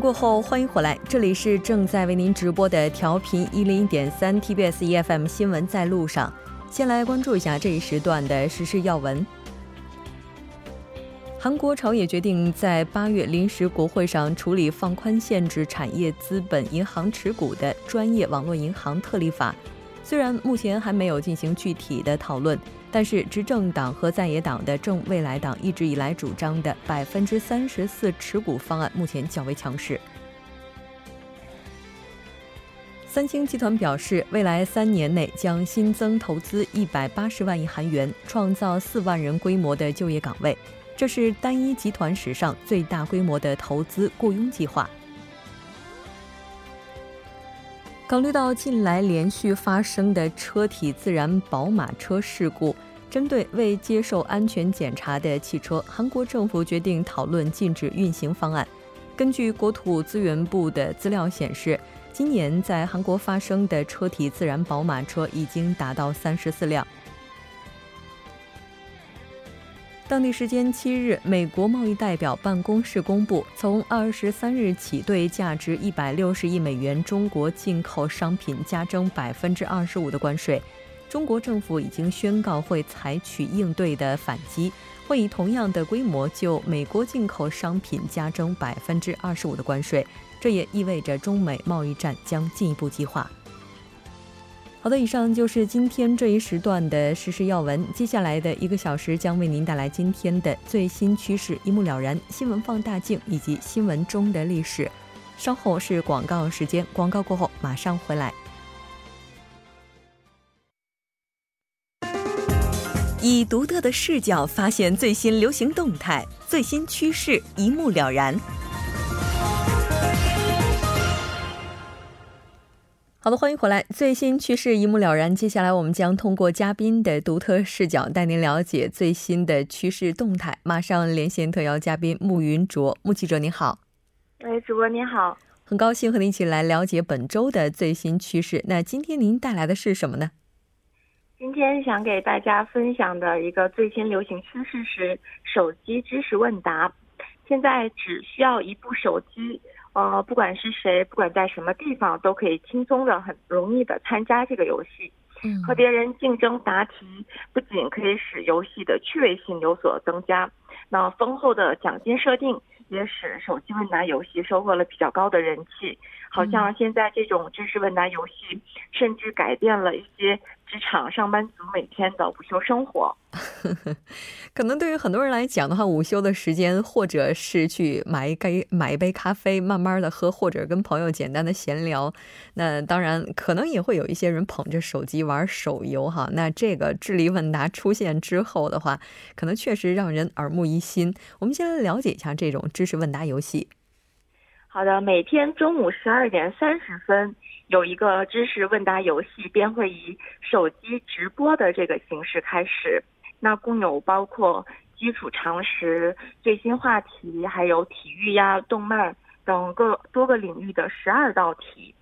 过后，欢迎回来，这里是正在为您直播的调频一零一点三 TBS EFM 新闻在路上。先来关注一下这一时段的时事要闻。韩国朝野决定在八月临时国会上处理放宽限制产业资本银行持股的专业网络银行特例法。虽然目前还没有进行具体的讨论，但是执政党和在野党的正未来党一直以来主张的百分之三十四持股方案目前较为强势。三星集团表示，未来三年内将新增投资一百八十万亿韩元，创造四万人规模的就业岗位。这是单一集团史上最大规模的投资雇佣计划。考虑到近来连续发生的车体自燃宝马车事故，针对未接受安全检查的汽车，韩国政府决定讨论禁止运行方案。根据国土资源部的资料显示，今年在韩国发生的车体自燃宝马车已经达到三十四辆。当地时间七日，美国贸易代表办公室公布，从二十三日起，对价值一百六十亿美元中国进口商品加征百分之二十五的关税。中国政府已经宣告会采取应对的反击，会以同样的规模就美国进口商品加征百分之二十五的关税。这也意味着中美贸易战将进一步激化。好的，以上就是今天这一时段的时事要闻。接下来的一个小时将为您带来今天的最新趋势，一目了然，新闻放大镜以及新闻中的历史。稍后是广告时间，广告过后马上回来。以独特的视角发现最新流行动态，最新趋势一目了然。好的，欢迎回来。最新趋势一目了然。接下来，我们将通过嘉宾的独特视角，带您了解最新的趋势动态。马上连线特邀嘉宾穆云卓，穆记者您好。喂，主播您好，很高兴和您一起来了解本周的最新趋势。那今天您带来的是什么呢？今天想给大家分享的一个最新流行趋势是手机知识问答。现在只需要一部手机。呃，不管是谁，不管在什么地方，都可以轻松的、很容易的参加这个游戏。嗯，和别人竞争答题，不仅可以使游戏的趣味性有所增加，那丰厚的奖金设定也使手机问答游戏收获了比较高的人气。好像现在这种知识问答游戏，甚至改变了一些。职场上班族每天的午休生活，可能对于很多人来讲的话，午休的时间或者是去买一杯买一杯咖啡，慢慢的喝，或者跟朋友简单的闲聊。那当然，可能也会有一些人捧着手机玩手游哈。那这个智力问答出现之后的话，可能确实让人耳目一新。我们先来了解一下这种知识问答游戏。好的，每天中午十二点三十分。有一个知识问答游戏便会以手机直播的这个形式开始，那共有包括基础常识、最新话题，还有体育呀、动漫等各多个领域的十二道题。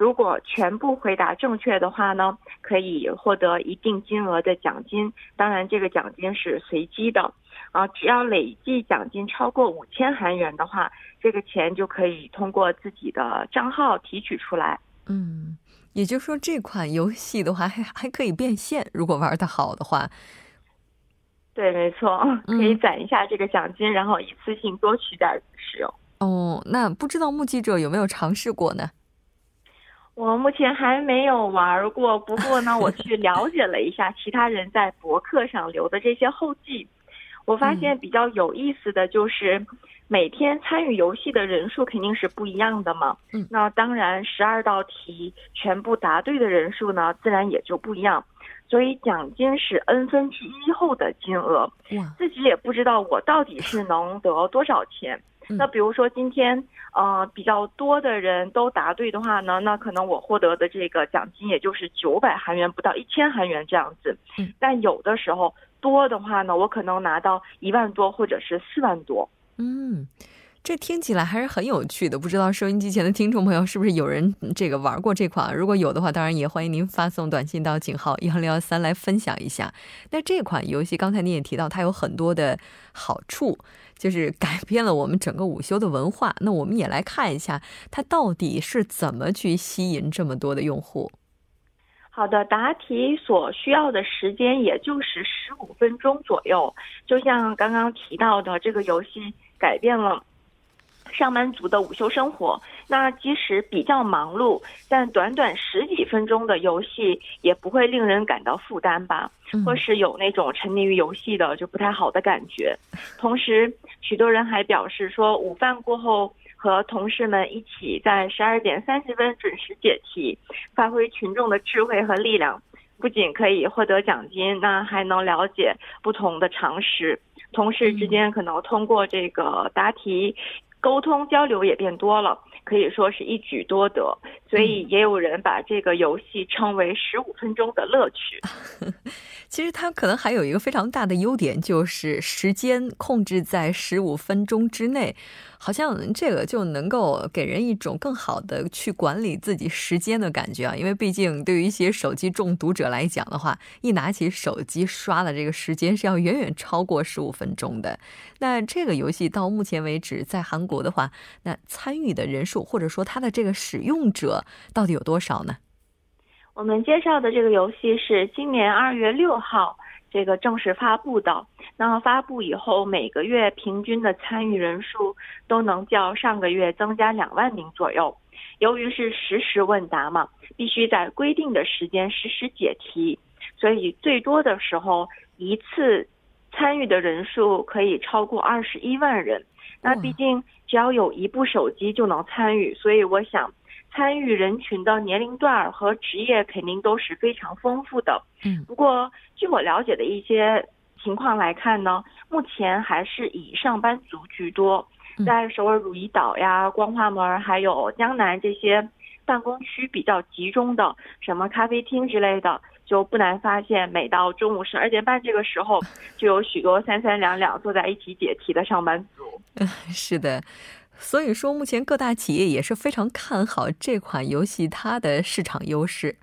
如果全部回答正确的话呢，可以获得一定金额的奖金。当然，这个奖金是随机的啊，只要累计奖金超过五千韩元的话，这个钱就可以通过自己的账号提取出来。嗯，也就是说，这款游戏的话还 还可以变现，如果玩的好的话。对，没错，可以攒一下这个奖金，然后一次性多取点使用。哦，那不知道目击者有没有尝试过呢？我目前还没有玩过，不过呢，我去了解了一下其他人在博客上留的这些后记，我发现比较有意思的就是。每天参与游戏的人数肯定是不一样的嘛，嗯，那当然十二道题全部答对的人数呢，自然也就不一样，所以奖金是 n 分之一后的金额，自己也不知道我到底是能得多少钱。那比如说今天呃比较多的人都答对的话呢，那可能我获得的这个奖金也就是九百韩元不到一千韩元这样子，嗯，但有的时候多的话呢，我可能拿到一万多或者是四万多。嗯，这听起来还是很有趣的，不知道收音机前的听众朋友是不是有人这个玩过这款？如果有的话，当然也欢迎您发送短信到井号幺零幺三来分享一下。那这款游戏刚才您也提到，它有很多的好处，就是改变了我们整个午休的文化。那我们也来看一下，它到底是怎么去吸引这么多的用户。好的，答题所需要的时间也就是十五分钟左右。就像刚刚提到的，这个游戏改变了。上班族的午休生活，那即使比较忙碌，但短短十几分钟的游戏也不会令人感到负担吧？或是有那种沉迷于游戏的就不太好的感觉。同时，许多人还表示说，午饭过后和同事们一起在十二点三十分准时解题，发挥群众的智慧和力量，不仅可以获得奖金，那还能了解不同的常识。同事之间可能通过这个答题。沟通交流也变多了，可以说是一举多得，所以也有人把这个游戏称为“十五分钟的乐趣”。其实它可能还有一个非常大的优点，就是时间控制在十五分钟之内。好像这个就能够给人一种更好的去管理自己时间的感觉啊，因为毕竟对于一些手机中毒者来讲的话，一拿起手机刷的这个时间是要远远超过十五分钟的。那这个游戏到目前为止在韩国的话，那参与的人数或者说它的这个使用者到底有多少呢？我们介绍的这个游戏是今年二月六号。这个正式发布的，那发布以后，每个月平均的参与人数都能较上个月增加两万名左右。由于是实时问答嘛，必须在规定的时间实时解题，所以最多的时候一次参与的人数可以超过二十一万人。那毕竟只要有一部手机就能参与，所以我想。参与人群的年龄段和职业肯定都是非常丰富的。嗯，不过据我了解的一些情况来看呢，目前还是以上班族居多。在首尔汝矣岛呀、光化门还有江南这些办公区比较集中的什么咖啡厅之类的，就不难发现，每到中午十二点半这个时候，就有许多三三两两坐在一起解题的上班族。是的。所以说，目前各大企业也是非常看好这款游戏它的市场优势。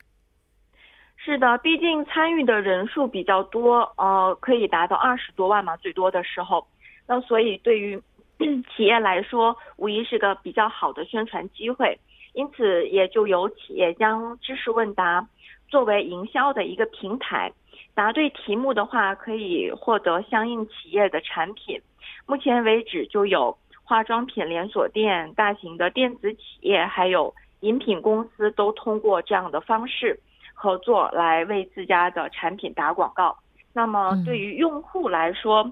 是的，毕竟参与的人数比较多，呃，可以达到二十多万嘛，最多的时候。那所以对于 企业来说，无疑是个比较好的宣传机会。因此，也就有企业将知识问答作为营销的一个平台，答对题目的话，可以获得相应企业的产品。目前为止，就有。化妆品连锁店、大型的电子企业，还有饮品公司，都通过这样的方式合作来为自家的产品打广告。那么对于用户来说，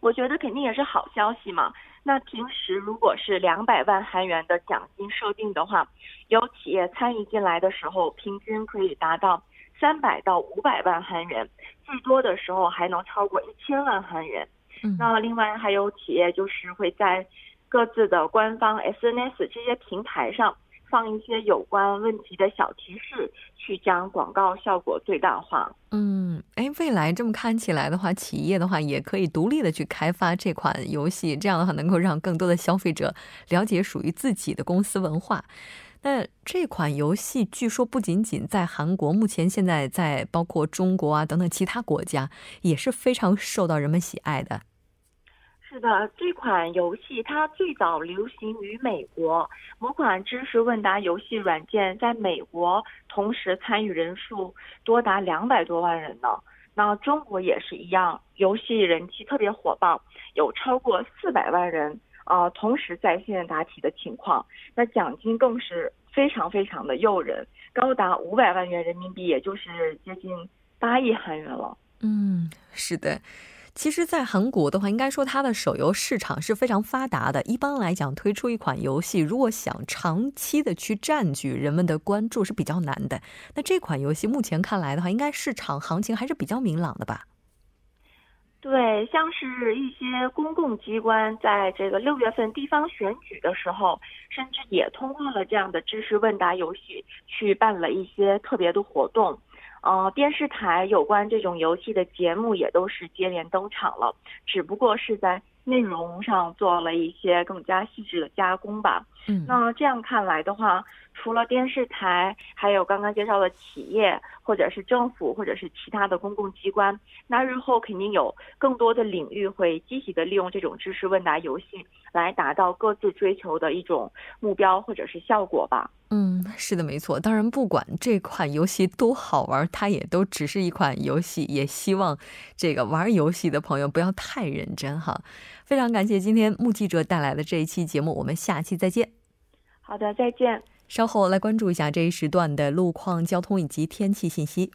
我觉得肯定也是好消息嘛。那平时如果是两百万韩元的奖金设定的话，有企业参与进来的时候，平均可以达到三百到五百万韩元，最多的时候还能超过一千万韩元。那另外还有企业就是会在各自的官方 SNS 这些平台上放一些有关问题的小提示，去将广告效果最大化。嗯，哎，未来这么看起来的话，企业的话也可以独立的去开发这款游戏，这样的话能够让更多的消费者了解属于自己的公司文化。那这款游戏据说不仅仅在韩国，目前现在在包括中国啊等等其他国家也是非常受到人们喜爱的。是的，这款游戏它最早流行于美国，某款知识问答游戏软件在美国同时参与人数多达两百多万人呢。那中国也是一样，游戏人气特别火爆，有超过四百万人啊同时在线答题的情况。那奖金更是非常非常的诱人，高达五百万元人民币，也就是接近八亿韩元了。嗯，是的。其实，在韩国的话，应该说它的手游市场是非常发达的。一般来讲，推出一款游戏，如果想长期的去占据人们的关注是比较难的。那这款游戏目前看来的话，应该市场行情还是比较明朗的吧？对，像是一些公共机关在这个六月份地方选举的时候，甚至也通过了这样的知识问答游戏，去办了一些特别的活动。呃，电视台有关这种游戏的节目也都是接连登场了，只不过是在内容上做了一些更加细致的加工吧。嗯，那这样看来的话，除了电视台，还有刚刚介绍的企业，或者是政府，或者是其他的公共机关，那日后肯定有更多的领域会积极的利用这种知识问答游戏来达到各自追求的一种目标或者是效果吧。嗯，是的，没错。当然，不管这款游戏多好玩，它也都只是一款游戏。也希望这个玩游戏的朋友不要太认真哈。非常感谢今天目击者带来的这一期节目，我们下期再见。好的，再见。稍后来关注一下这一时段的路况、交通以及天气信息。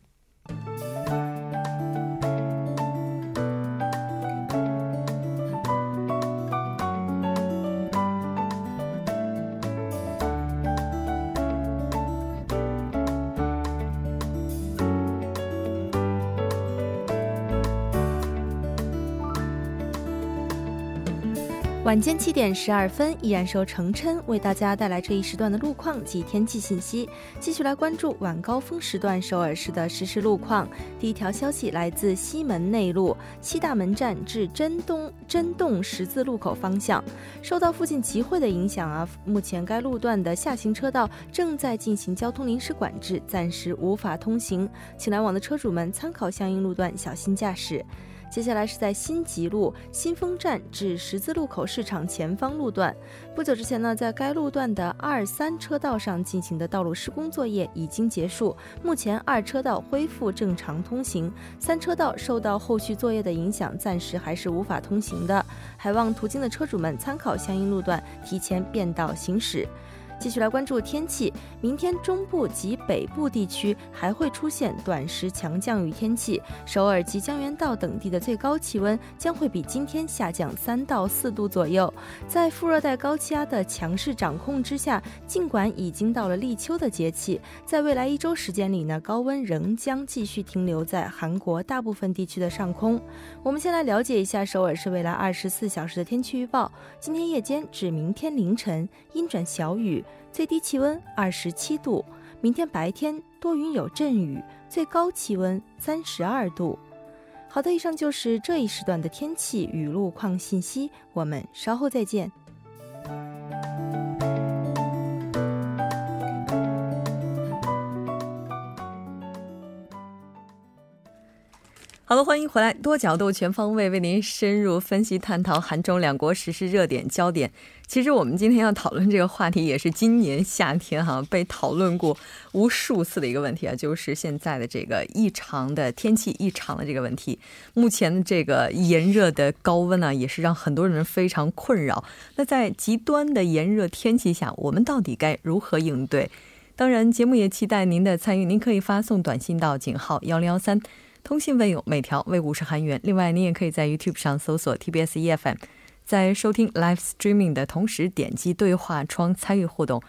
晚间七点十二分，依然是由程琛为大家带来这一时段的路况及天气信息。继续来关注晚高峰时段首尔市的实时路况。第一条消息来自西门内路七大门站至真东真洞十字路口方向，受到附近集会的影响啊，目前该路段的下行车道正在进行交通临时管制，暂时无法通行，请来往的车主们参考相应路段，小心驾驶。接下来是在新吉路新丰站至十字路口市场前方路段。不久之前呢，在该路段的二三车道上进行的道路施工作业已经结束，目前二车道恢复正常通行，三车道受到后续作业的影响，暂时还是无法通行的。还望途经的车主们参考相应路段，提前变道行驶。继续来关注天气，明天中部及北部地区还会出现短时强降雨天气，首尔及江原道等地的最高气温将会比今天下降三到四度左右。在副热带高气压的强势掌控之下，尽管已经到了立秋的节气，在未来一周时间里呢，高温仍将继续停留在韩国大部分地区的上空。我们先来了解一下首尔市未来二十四小时的天气预报：今天夜间至明天凌晨阴转小雨。最低气温二十七度，明天白天多云有阵雨，最高气温三十二度。好的，以上就是这一时段的天气与路况信息，我们稍后再见。好了，欢迎回来，多角度、全方位为您深入分析、探讨韩中两国时事热点焦点。其实我们今天要讨论这个话题，也是今年夏天哈被讨论过无数次的一个问题啊，就是现在的这个异常的天气异常的这个问题。目前这个炎热的高温呢，也是让很多人非常困扰。那在极端的炎热天气下，我们到底该如何应对？当然，节目也期待您的参与，您可以发送短信到井号幺零幺三。通信费用每条为五十韩元。另外，您也可以在 YouTube 上搜索 TBS EFM，在收听 Live Streaming 的同时点击对话窗参与互动。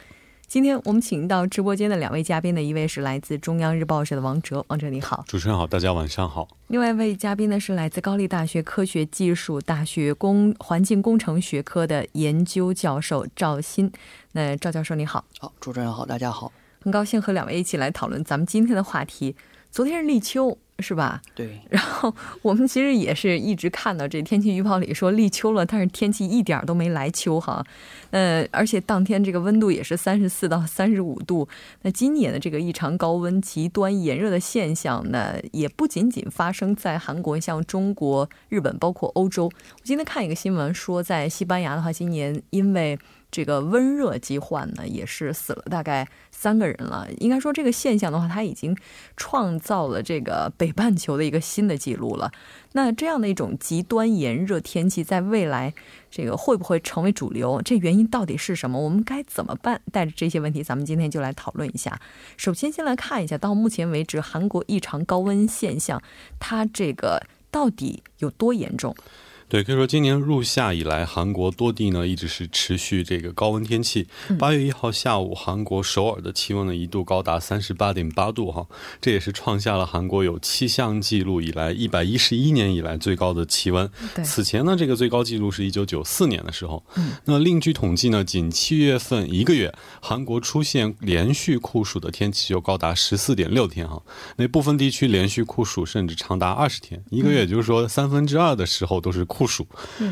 今天我们请到直播间的两位嘉宾呢，一位是来自中央日报社的王哲，王哲你好，主持人好，大家晚上好。另外一位嘉宾呢是来自高丽大学科学技术大学工环境工程学科的研究教授赵鑫。那赵教授你好，好，主持人好，大家好，很高兴和两位一起来讨论咱们今天的话题。昨天是立秋。是吧？对。然后我们其实也是一直看到这天气预报里说立秋了，但是天气一点都没来秋哈。呃，而且当天这个温度也是三十四到三十五度。那今年的这个异常高温、极端炎热的现象呢，也不仅仅发生在韩国，像中国、日本，包括欧洲。我今天看一个新闻说，在西班牙的话，今年因为这个温热疾患呢，也是死了大概三个人了。应该说，这个现象的话，它已经创造了这个北半球的一个新的记录了。那这样的一种极端炎热天气，在未来这个会不会成为主流？这原因到底是什么？我们该怎么办？带着这些问题，咱们今天就来讨论一下。首先，先来看一下，到目前为止，韩国异常高温现象，它这个到底有多严重？对，可以说今年入夏以来，韩国多地呢一直是持续这个高温天气。八月一号下午，韩国首尔的气温呢一度高达三十八点八度，哈，这也是创下了韩国有气象记录以来一百一十一年以来最高的气温。此前呢，这个最高记录是一九九四年的时候。那另据统计呢，仅七月份一个月，韩国出现连续酷暑的天气就高达十四点六天，哈，那部分地区连续酷暑甚至长达二十天，一个月，也就是说三分之二的时候都是酷。酷暑。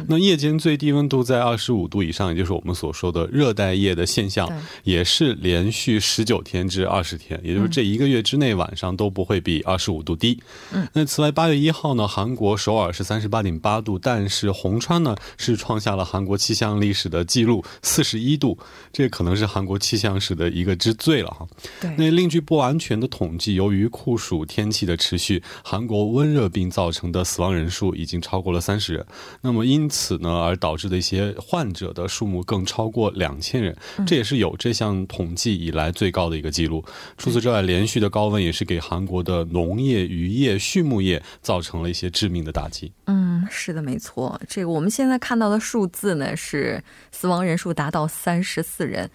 那夜间最低温度在二十五度以上，也就是我们所说的热带夜的现象，也是连续十九天至二十天，也就是这一个月之内晚上都不会比二十五度低。嗯，那此外，八月一号呢，韩国首尔是三十八点八度，但是红川呢是创下了韩国气象历史的记录四十一度，这可能是韩国气象史的一个之最了哈。对，那另据不完全的统计，由于酷暑天气的持续，韩国温热病造成的死亡人数已经超过了三十人。那么因此呢，而导致的一些患者的数目更超过两千人，这也是有这项统计以来最高的一个记录。除此之外，连续的高温也是给韩国的农业、渔业、畜牧业造成了一些致命的打击。嗯，是的，没错。这个我们现在看到的数字呢，是死亡人数达到三十四人。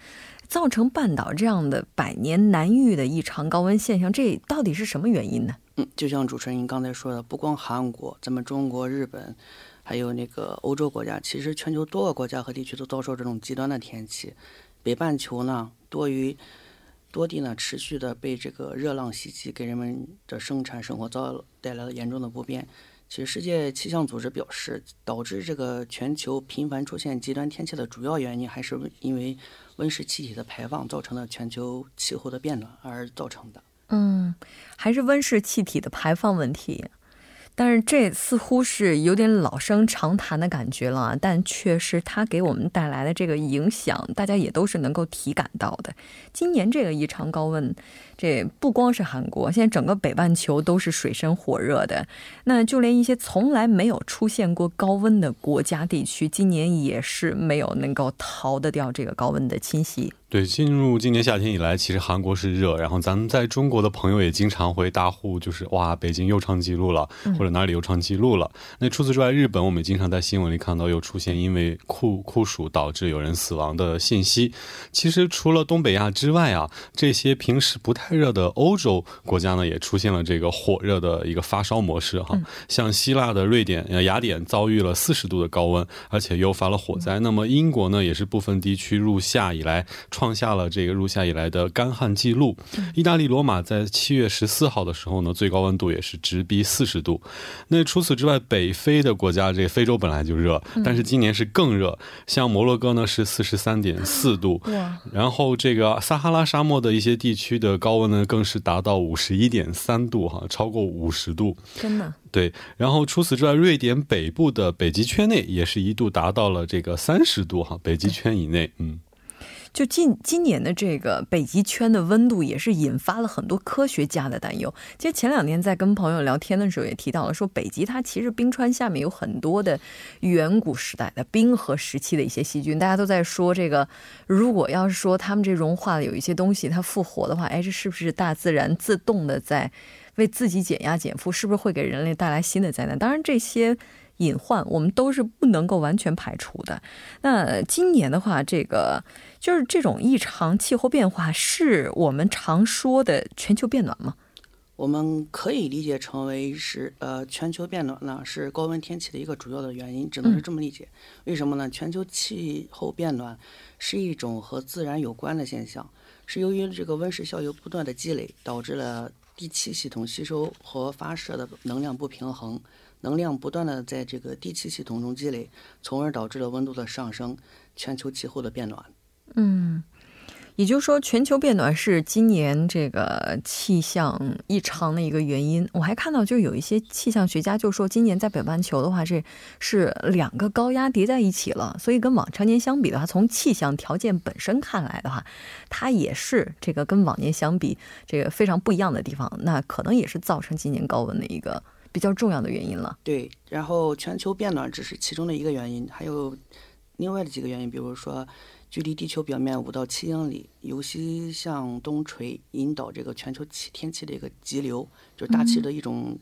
造成半岛这样的百年难遇的异常高温现象，这到底是什么原因呢？嗯，就像主持人您刚才说的，不光韩国，咱们中国、日本，还有那个欧洲国家，其实全球多个国家和地区都遭受这种极端的天气。北半球呢，多于多地呢，持续的被这个热浪袭击，给人们的生产生活遭带来了严重的不便。其实，世界气象组织表示，导致这个全球频繁出现极端天气的主要原因，还是因为温室气体的排放造成了全球气候的变暖而造成的。嗯，还是温室气体的排放问题。但是这似乎是有点老生常谈的感觉了，但确实它给我们带来的这个影响，大家也都是能够体感到的。今年这个异常高温。这不光是韩国，现在整个北半球都是水深火热的。那就连一些从来没有出现过高温的国家地区，今年也是没有能够逃得掉这个高温的侵袭。对，进入今年夏天以来，其实韩国是热，然后咱们在中国的朋友也经常会大呼，就是哇，北京又创纪录了，或者哪里又创纪录了。那除此之外，日本我们经常在新闻里看到又出现因为酷酷暑导致有人死亡的信息。其实除了东北亚之外啊，这些平时不太太热的欧洲国家呢，也出现了这个火热的一个发烧模式哈。像希腊的瑞典、雅典遭遇了四十度的高温，而且诱发了火灾。那么英国呢，也是部分地区入夏以来创下了这个入夏以来的干旱记录。意大利罗马在七月十四号的时候呢，最高温度也是直逼四十度。那除此之外，北非的国家，这个非洲本来就热，但是今年是更热。像摩洛哥呢是四十三点四度，然后这个撒哈拉沙漠的一些地区的高温呢更是达到五十一点三度哈，超过五十度，真的对。然后除此之外，瑞典北部的北极圈内也是一度达到了这个三十度哈，北极圈以内，嗯。就今今年的这个北极圈的温度，也是引发了很多科学家的担忧。其实前两天在跟朋友聊天的时候，也提到了说，北极它其实冰川下面有很多的远古时代的冰河时期的一些细菌。大家都在说，这个如果要是说他们这融化了有一些东西它复活的话，哎，这是不是大自然自动的在为自己减压减负？是不是会给人类带来新的灾难？当然这些。隐患我们都是不能够完全排除的。那今年的话，这个就是这种异常气候变化，是我们常说的全球变暖吗？我们可以理解成为是呃，全球变暖呢是高温天气的一个主要的原因，只能是这么理解。为什么呢？全球气候变暖是一种和自然有关的现象，是由于这个温室效应不断的积累，导致了地气系统吸收和发射的能量不平衡。能量不断的在这个地气系统中积累，从而导致了温度的上升，全球气候的变暖。嗯，也就是说，全球变暖是今年这个气象异常的一个原因。我还看到，就有一些气象学家就说，今年在北半球的话，这是两个高压叠在一起了，所以跟往常年相比的话，从气象条件本身看来的话，它也是这个跟往年相比这个非常不一样的地方。那可能也是造成今年高温的一个。比较重要的原因了。对，然后全球变暖只是其中的一个原因，还有另外的几个原因，比如说距离地球表面五到七英里，由西向东吹，引导这个全球气天气的一个急流，就是大气的一种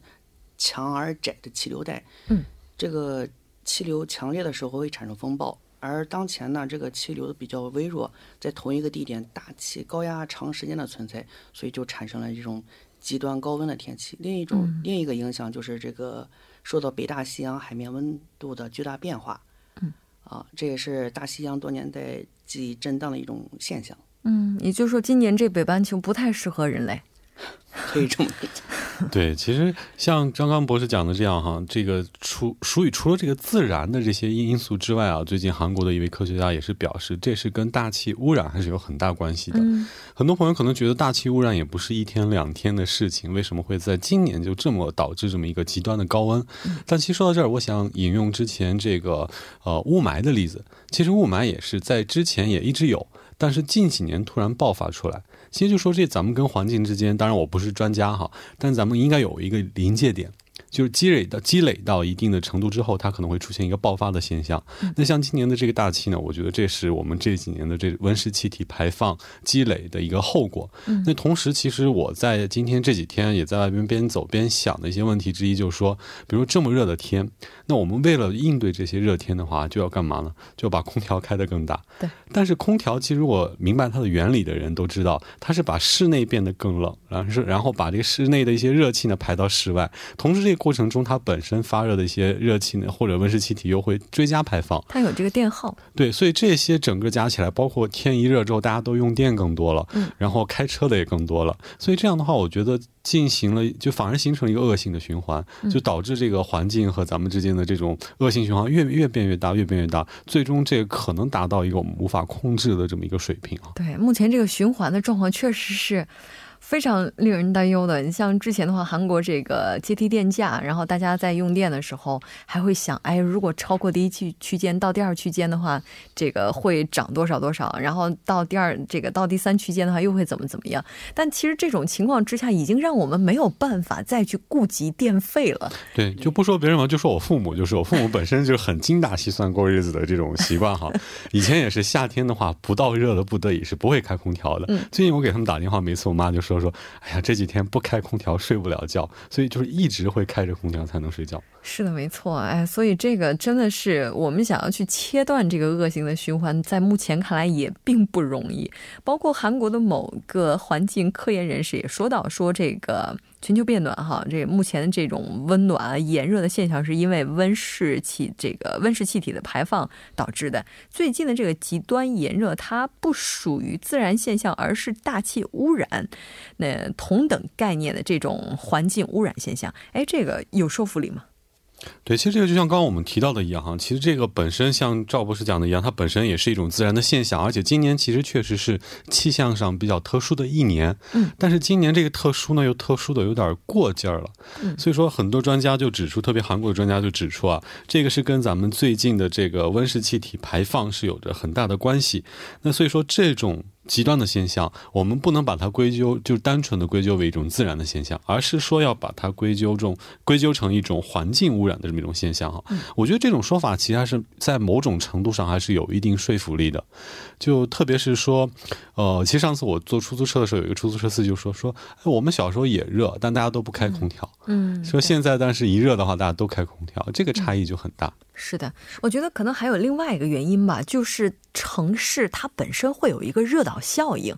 强而窄的气流带。嗯，这个气流强烈的时候会产生风暴，而当前呢，这个气流比较微弱，在同一个地点大气高压长时间的存在，所以就产生了这种。极端高温的天气，另一种另一个影响就是这个受到北大西洋海面温度的巨大变化，嗯，啊，这也是大西洋多年在极震荡的一种现象。嗯，也就是说，今年这北半球不太适合人类，可以这么理解。对，其实像张刚博士讲的这样哈，这个除属于除了这个自然的这些因素之外啊，最近韩国的一位科学家也是表示，这是跟大气污染还是有很大关系的。很多朋友可能觉得大气污染也不是一天两天的事情，为什么会在今年就这么导致这么一个极端的高温？但其实说到这儿，我想引用之前这个呃雾霾的例子。其实雾霾也是在之前也一直有，但是近几年突然爆发出来。其实就说这咱们跟环境之间，当然我不是专家哈，但咱们应该有一个临界点。就是积累到积累到一定的程度之后，它可能会出现一个爆发的现象。那像今年的这个大气呢，我觉得这是我们这几年的这温室气体排放积累的一个后果。那同时，其实我在今天这几天也在外边边走边想的一些问题之一，就是说，比如这么热的天，那我们为了应对这些热天的话，就要干嘛呢？就把空调开得更大。对。但是空调其实我明白它的原理的人都知道，它是把室内变得更冷，然后是然后把这个室内的一些热气呢排到室外，同时这个。过程中，它本身发热的一些热气呢，或者温室气体又会追加排放。它有这个电耗。对，所以这些整个加起来，包括天一热之后，大家都用电更多了，嗯，然后开车的也更多了。所以这样的话，我觉得进行了，就反而形成一个恶性的循环，就导致这个环境和咱们之间的这种恶性循环越越变越大，越变越大，最终这个可能达到一个我们无法控制的这么一个水平啊。对，目前这个循环的状况确实是。非常令人担忧的，你像之前的话，韩国这个阶梯电价，然后大家在用电的时候还会想，哎，如果超过第一区区间到第二区间的话，这个会涨多少多少，然后到第二这个到第三区间的话又会怎么怎么样？但其实这种情况之下，已经让我们没有办法再去顾及电费了。对，就不说别人嘛，就说我父母，就是我父母本身就很精打细算过日子的这种习惯哈。以前也是夏天的话，不到热的不得已是不会开空调的。嗯，最近我给他们打电话，每次我妈就说。我说，哎呀，这几天不开空调睡不了觉，所以就是一直会开着空调才能睡觉。是的，没错，哎，所以这个真的是我们想要去切断这个恶性的循环，在目前看来也并不容易。包括韩国的某个环境科研人士也说到，说这个。全球变暖，哈，这目前的这种温暖、炎热的现象，是因为温室气这个温室气体的排放导致的。最近的这个极端炎热，它不属于自然现象，而是大气污染。那同等概念的这种环境污染现象，哎，这个有说服力吗？对，其实这个就像刚刚我们提到的一样哈，其实这个本身像赵博士讲的一样，它本身也是一种自然的现象，而且今年其实确实是气象上比较特殊的一年。嗯，但是今年这个特殊呢，又特殊的有点过劲儿了。嗯，所以说很多专家就指出，特别韩国的专家就指出啊，这个是跟咱们最近的这个温室气体排放是有着很大的关系。那所以说这种。极端的现象，我们不能把它归咎，就单纯的归咎为一种自然的现象，而是说要把它归咎中归咎成一种环境污染的这么一种现象哈。我觉得这种说法其实还是在某种程度上还是有一定说服力的。就特别是说，呃，其实上次我坐出租车的时候，有一个出租车司机就说说，我们小时候也热，但大家都不开空调。嗯，说现在但是一热的话，大家都开空调，这个差异就很大。是的，我觉得可能还有另外一个原因吧，就是城市它本身会有一个热岛效应。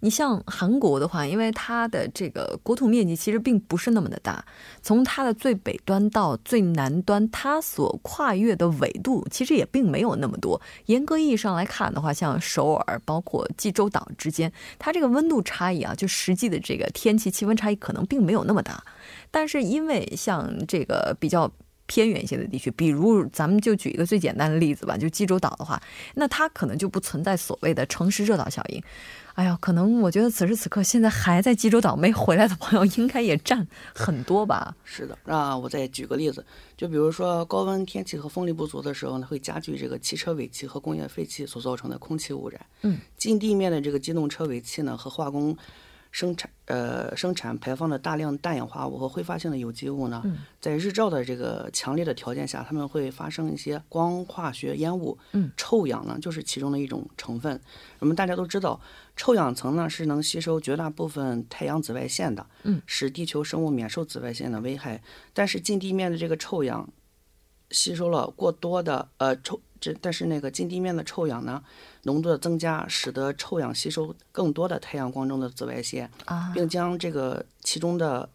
你像韩国的话，因为它的这个国土面积其实并不是那么的大，从它的最北端到最南端，它所跨越的纬度其实也并没有那么多。严格意义上来看的话，像首尔包括济州岛之间，它这个温度差异啊，就实际的这个天气气温差异可能并没有那么大。但是因为像这个比较。偏远一些的地区，比如咱们就举一个最简单的例子吧，就济州岛的话，那它可能就不存在所谓的城市热岛效应。哎呀，可能我觉得此时此刻现在还在济州岛没回来的朋友，应该也占很多吧。是的，那我再举个例子，就比如说高温天气和风力不足的时候呢，会加剧这个汽车尾气和工业废气所造成的空气污染。嗯，近地面的这个机动车尾气呢和化工。生产呃生产排放的大量氮氧化物和挥发性的有机物呢，在日照的这个强烈的条件下，它们会发生一些光化学烟雾。嗯，臭氧呢就是其中的一种成分。我们大家都知道，臭氧层呢是能吸收绝大部分太阳紫外线的，嗯，使地球生物免受紫外线的危害。但是近地面的这个臭氧吸收了过多的呃臭。这但是那个近地面的臭氧呢，浓度的增加，使得臭氧吸收更多的太阳光中的紫外线，并将这个其中的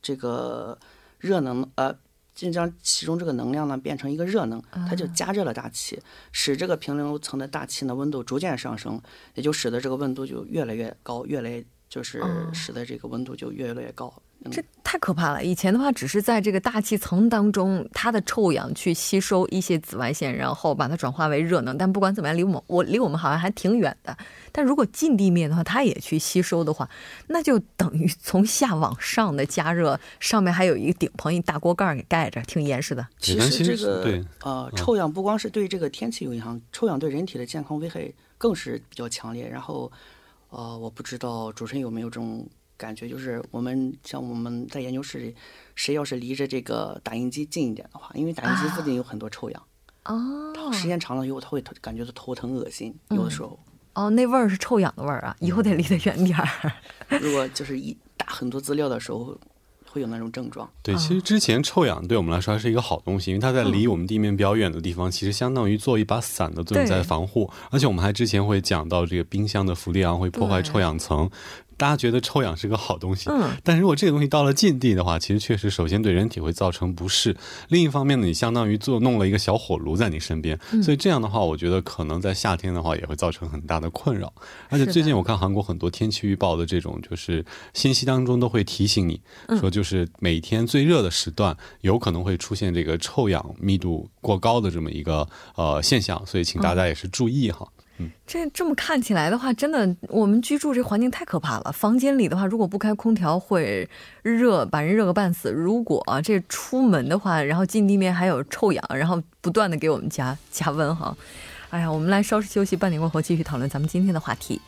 这个热能，呃，并将其中这个能量呢变成一个热能，它就加热了大气，使这个平流层的大气呢温度逐渐上升，也就使得这个温度就越来越高，越来就是使得这个温度就越来越高。这太可怕了！以前的话，只是在这个大气层当中，它的臭氧去吸收一些紫外线，然后把它转化为热能。但不管怎么样，离我们我离我们好像还挺远的。但如果近地面的话，它也去吸收的话，那就等于从下往上的加热，上面还有一个顶棚，一大锅盖给盖着，挺严实的。其实这个呃，臭氧不光是对这个天气有影响，臭氧对人体的健康危害更是比较强烈。然后，呃，我不知道主持人有没有这种。感觉就是我们像我们在研究室里，谁要是离着这个打印机近一点的话，因为打印机附近有很多臭氧，哦，时间长了以后，他会感觉到头疼恶心，有的时候。哦，那味儿是臭氧的味儿啊，以后得离得远点儿。如果就是一打很多资料的时候，会有那种症状。对，其实之前臭氧对我们来说还是一个好东西，因为它在离我们地面比较远的地方，其实相当于做一把伞的作用在防护。而且我们还之前会讲到这个冰箱的氟利昂会破坏臭氧层。大家觉得臭氧是个好东西，嗯，但是如果这个东西到了近地的话，其实确实首先对人体会造成不适。另一方面呢，你相当于做弄了一个小火炉在你身边，所以这样的话，我觉得可能在夏天的话也会造成很大的困扰。而且最近我看韩国很多天气预报的这种就是信息当中都会提醒你说，就是每天最热的时段有可能会出现这个臭氧密度过高的这么一个呃现象，所以请大家也是注意哈。这这么看起来的话，真的，我们居住这环境太可怕了。房间里的话，如果不开空调会热，把人热个半死。如果这出门的话，然后近地面还有臭氧，然后不断的给我们加加温哈。哎呀，我们来稍事休息，半点过后继续讨论咱们今天的话题。